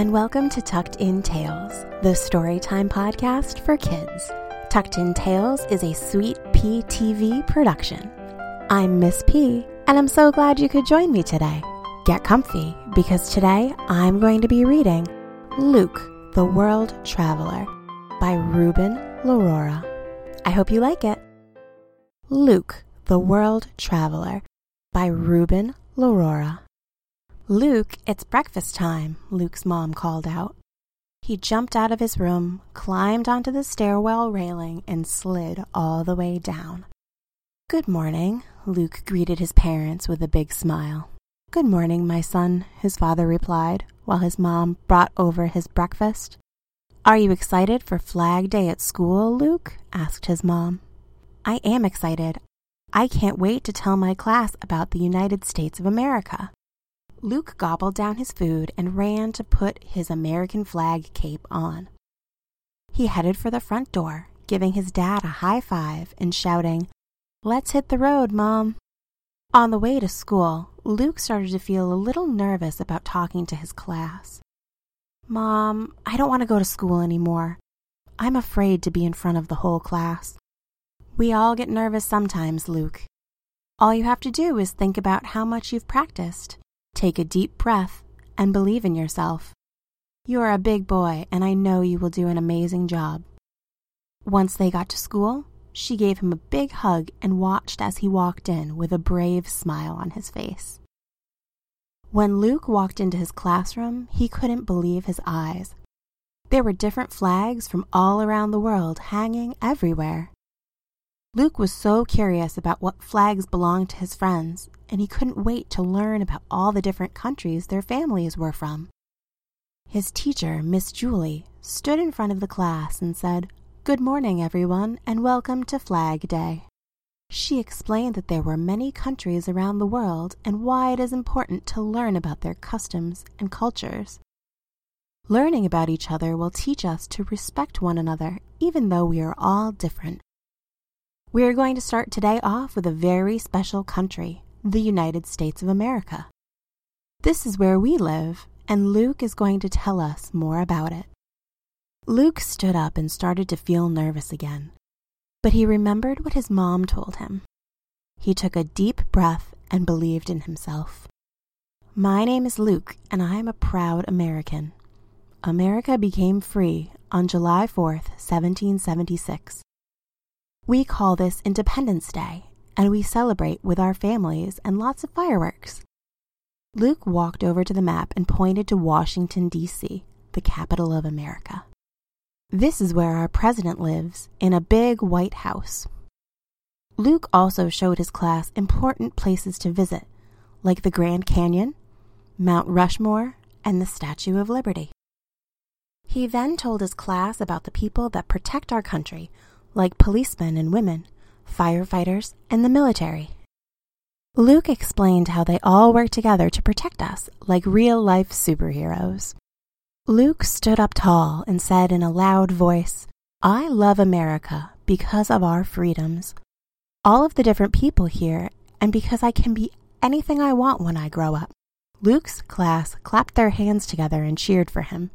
and welcome to Tucked In Tales, the storytime podcast for kids. Tucked In Tales is a sweet P PTV production. I'm Miss P, and I'm so glad you could join me today. Get comfy, because today I'm going to be reading Luke, the World Traveler by Ruben Larora. I hope you like it. Luke, the World Traveler by Ruben Larora. Luke, it's breakfast time, Luke's mom called out. He jumped out of his room, climbed onto the stairwell railing, and slid all the way down. Good morning, Luke greeted his parents with a big smile. Good morning, my son, his father replied, while his mom brought over his breakfast. Are you excited for Flag Day at school, Luke? asked his mom. I am excited. I can't wait to tell my class about the United States of America. Luke gobbled down his food and ran to put his American flag cape on. He headed for the front door, giving his dad a high five and shouting, Let's hit the road, Mom. On the way to school, Luke started to feel a little nervous about talking to his class. Mom, I don't want to go to school anymore. I'm afraid to be in front of the whole class. We all get nervous sometimes, Luke. All you have to do is think about how much you've practiced. Take a deep breath and believe in yourself. You are a big boy, and I know you will do an amazing job. Once they got to school, she gave him a big hug and watched as he walked in with a brave smile on his face. When Luke walked into his classroom, he couldn't believe his eyes. There were different flags from all around the world hanging everywhere. Luke was so curious about what flags belonged to his friends, and he couldn't wait to learn about all the different countries their families were from. His teacher, Miss Julie, stood in front of the class and said, Good morning, everyone, and welcome to Flag Day. She explained that there were many countries around the world and why it is important to learn about their customs and cultures. Learning about each other will teach us to respect one another, even though we are all different. We are going to start today off with a very special country, the United States of America. This is where we live, and Luke is going to tell us more about it. Luke stood up and started to feel nervous again, but he remembered what his mom told him. He took a deep breath and believed in himself. My name is Luke, and I am a proud American. America became free on July 4th, 1776. We call this Independence Day, and we celebrate with our families and lots of fireworks. Luke walked over to the map and pointed to Washington, D.C., the capital of America. This is where our president lives, in a big white house. Luke also showed his class important places to visit, like the Grand Canyon, Mount Rushmore, and the Statue of Liberty. He then told his class about the people that protect our country like policemen and women, firefighters, and the military. Luke explained how they all work together to protect us like real life superheroes. Luke stood up tall and said in a loud voice, I love America because of our freedoms. All of the different people here, and because I can be anything I want when I grow up. Luke's class clapped their hands together and cheered for him.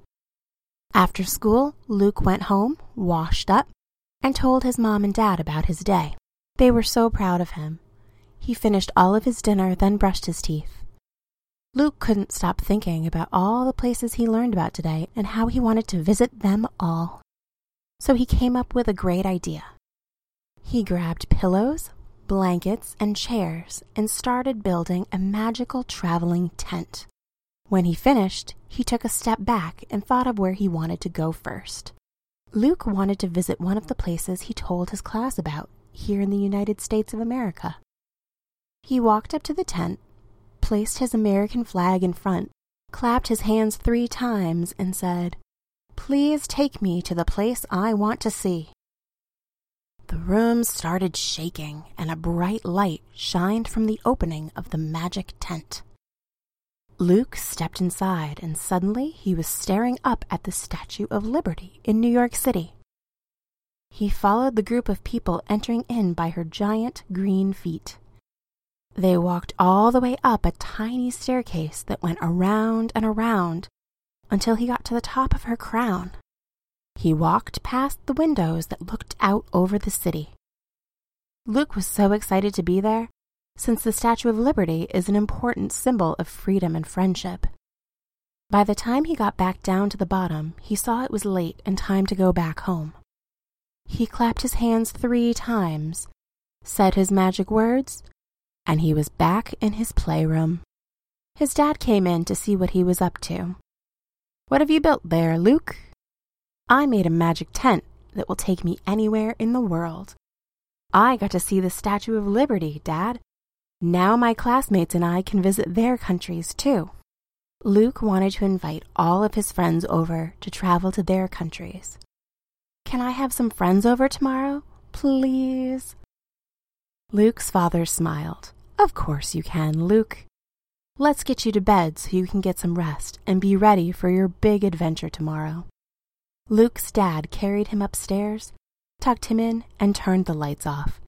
After school, Luke went home, washed up, and told his mom and dad about his day. They were so proud of him. He finished all of his dinner, then brushed his teeth. Luke couldn't stop thinking about all the places he learned about today and how he wanted to visit them all. So he came up with a great idea. He grabbed pillows, blankets, and chairs and started building a magical traveling tent. When he finished, he took a step back and thought of where he wanted to go first. Luke wanted to visit one of the places he told his class about here in the United States of America. He walked up to the tent, placed his American flag in front, clapped his hands three times, and said, Please take me to the place I want to see. The room started shaking, and a bright light shined from the opening of the magic tent. Luke stepped inside, and suddenly he was staring up at the Statue of Liberty in New York City. He followed the group of people entering in by her giant green feet. They walked all the way up a tiny staircase that went around and around until he got to the top of her crown. He walked past the windows that looked out over the city. Luke was so excited to be there, since the Statue of Liberty is an important symbol of freedom and friendship. By the time he got back down to the bottom, he saw it was late and time to go back home. He clapped his hands three times, said his magic words, and he was back in his playroom. His dad came in to see what he was up to. What have you built there, Luke? I made a magic tent that will take me anywhere in the world. I got to see the Statue of Liberty, Dad. Now my classmates and I can visit their countries too. Luke wanted to invite all of his friends over to travel to their countries. Can I have some friends over tomorrow? Please? Luke's father smiled. Of course you can, Luke. Let's get you to bed so you can get some rest and be ready for your big adventure tomorrow. Luke's dad carried him upstairs, tucked him in, and turned the lights off.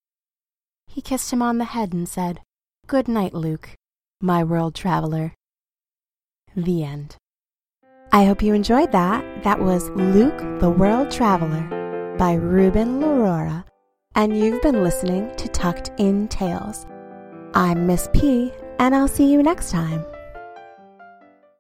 He kissed him on the head and said, Good night, Luke, my world traveler. The end. I hope you enjoyed that. That was Luke the World Traveler by Ruben Lorora, and you've been listening to Tucked in Tales. I'm Miss P, and I'll see you next time.